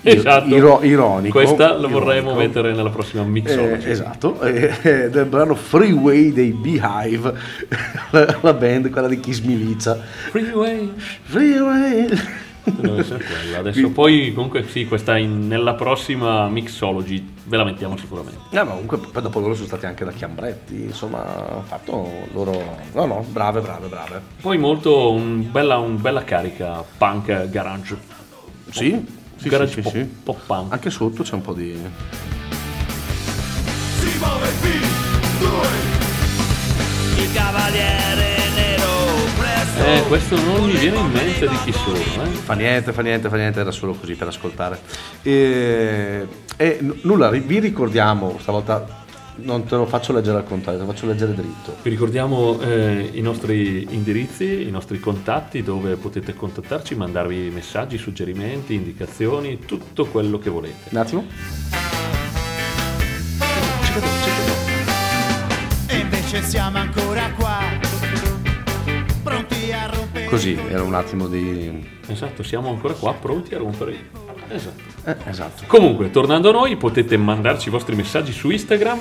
Esatto. iro- ironico. Questa la vorremmo ironico. mettere nella prossima mixology. Eh, esatto, eh, del brano Freeway dei Beehive, la, la band, quella di Kiss Milicia. Freeway. Freeway. Deve essere quella. Adesso poi comunque sì, questa in- nella prossima mixology ve la mettiamo sicuramente. No, ma comunque poi dopo loro sono stati anche da Chiambretti, insomma, hanno fatto loro... No, no, brave, brave, brave. Poi molto un bella, un bella carica punk garage. Sì, sì, garage sì, pop, sì. pop punk. Anche sotto c'è un po' di... Si muove B2 Il cavaliere Eh, questo non mi viene in mente di chi sono, eh. Fa niente, fa niente, fa niente, era solo così per ascoltare. E, e n- nulla, vi ricordiamo, stavolta non te lo faccio leggere al contrario, te lo faccio leggere dritto. Vi ricordiamo eh, i nostri indirizzi, i nostri contatti dove potete contattarci, mandarvi messaggi, suggerimenti, indicazioni, tutto quello che volete. Un attimo. E invece siamo ancora rompere Così, era un attimo di... Esatto, siamo ancora qua pronti a rompere. Esatto. Eh, esatto. Comunque, tornando a noi, potete mandarci i vostri messaggi su Instagram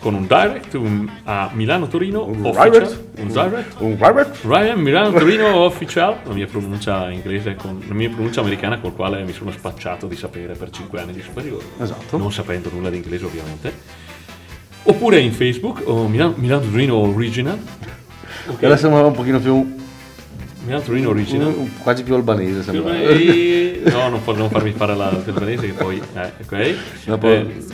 con un direct un- a Milano Torino Un direct? Un direct. Un direct? Ryan Milano Torino Official, la mia pronuncia inglese, con, la mia pronuncia americana col quale mi sono spacciato di sapere per 5 anni di superiore. Esatto. Non sapendo nulla di inglese ovviamente. Oppure in Facebook, o Milano, Milano Torino Original. Ok, Ora sembrava un pochino più... Milano Torino Original. un- quasi più albanese sembrava. E- No, non, non farmi fare la albanese che poi... Eh, ok. Dopo- Eh,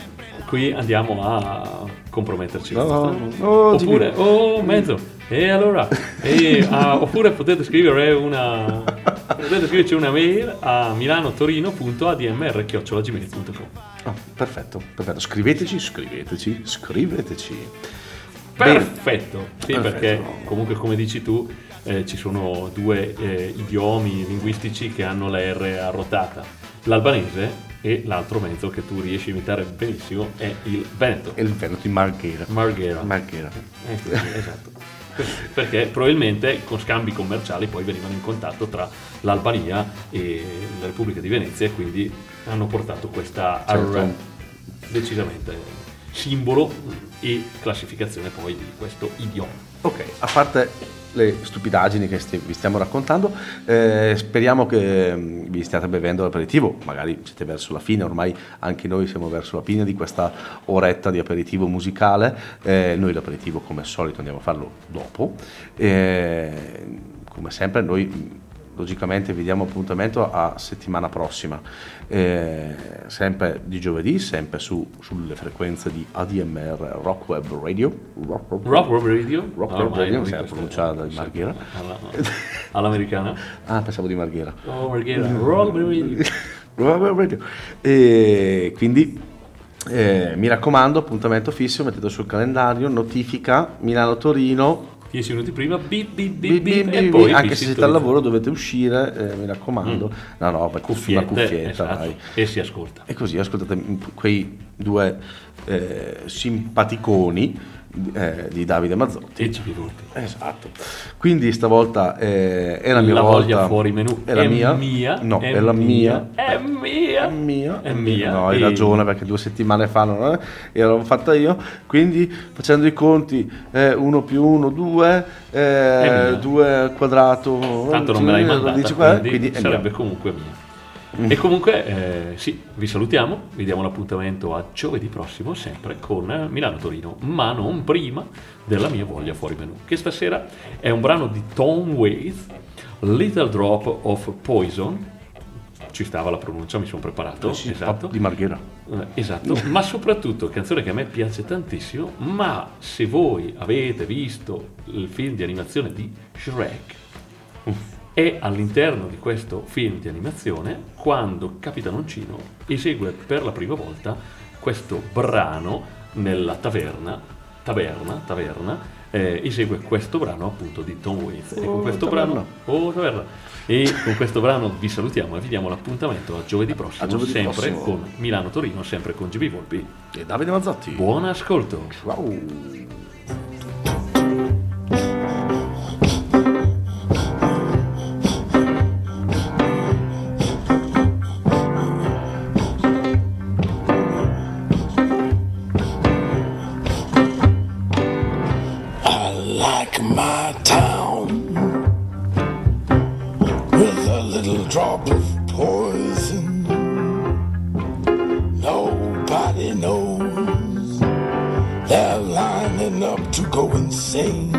qui andiamo a comprometterci. No, no, no, no, oppure, oh, mezzo. E allora? E, ah, oppure potete scrivere una... Potete scriverci una mail a milanotorino.admr.gmail.com Ah, perfetto, perfetto. Scriveteci, scriveteci, scriveteci. Bene. Perfetto, sì, Perfetto. perché comunque come dici tu eh, ci sono due eh, idiomi linguistici che hanno la R arrotata, l'albanese e l'altro mezzo che tu riesci a imitare benissimo è il veneto, il Veneto in Marghera. Marghera. Marghera. Eh, sì, esatto. Perché probabilmente con scambi commerciali poi venivano in contatto tra l'Albania e la Repubblica di Venezia e quindi hanno portato questa Certo. R decisamente simbolo e classificazione poi di questo idioma. Ok, a parte le stupidaggini che sti- vi stiamo raccontando, eh, speriamo che mm, vi stiate bevendo l'aperitivo, magari siete verso la fine, ormai anche noi siamo verso la fine di questa oretta di aperitivo musicale, Eh, noi l'aperitivo come al solito andiamo a farlo dopo, Eh, come sempre noi mm, logicamente vi diamo appuntamento a settimana prossima, Eh, sempre di giovedì, sempre su- sulle frequenze di ADMR Rock Web Radio. Rock Web Rock Web Radio? Rock Ah, Web Radio, non si è pronunciata di Marghera. alla- all'americana? Ah, pensavo di Marghera. Oh, Marghera. Rock Web Radio. Rock Web Radio. E quindi eh, mi raccomando, appuntamento fisso, mettete sul calendario, notifica Milano-Torino. 10 minuti prima, bip bip bip, Bi- bip, bi- e poi anche se siete al lavoro dovete uscire, eh, mi raccomando. No, no, perché Cuffiette, una cuffietta, esatto, e si ascolta. E così ascoltate quei due eh, simpaticoni eh, di Davide Mazzotti. Esatto. Quindi stavolta eh, è la mia La volta. voglia fuori menù È la è mia. mia, No, è è, la mia, mia. è mia, È mia. è mia. No, hai E- ragione perché due settimane fa non è, e l'ho fatta io. Quindi facendo i conti, 1 più 1, 2, mia. 2 al quadrato. Tanto non me l'hai mandata, dici quindi, quindi sarebbe comunque mia. E comunque, eh, sì, vi salutiamo, vi diamo l'appuntamento a giovedì prossimo, sempre con eh, Milano-Torino, ma non prima della mia voglia fuori menù, che stasera è un brano di Tom Waits, Little Drop of Poison, ci stava la pronuncia, mi sono preparato, Sì, esatto. Di Marghera. Eh, Esatto, ma soprattutto canzone che a me piace tantissimo, ma se voi avete visto il film di animazione di Shrek, è all'interno di questo film di animazione, quando Capitanoncino esegue per la prima volta questo brano nella taverna, taverna, taverna, eh, esegue questo brano appunto di Tom Waits. Oh, e con oh, questo taverna. brano, oh, taverna. E con questo brano vi salutiamo e vi diamo l'appuntamento a giovedì prossimo, a giovedì sempre prossimo. con Milano Torino, sempre con GB Volpi. E Davide Mazzotti. Buon ascolto. Ciao. sei.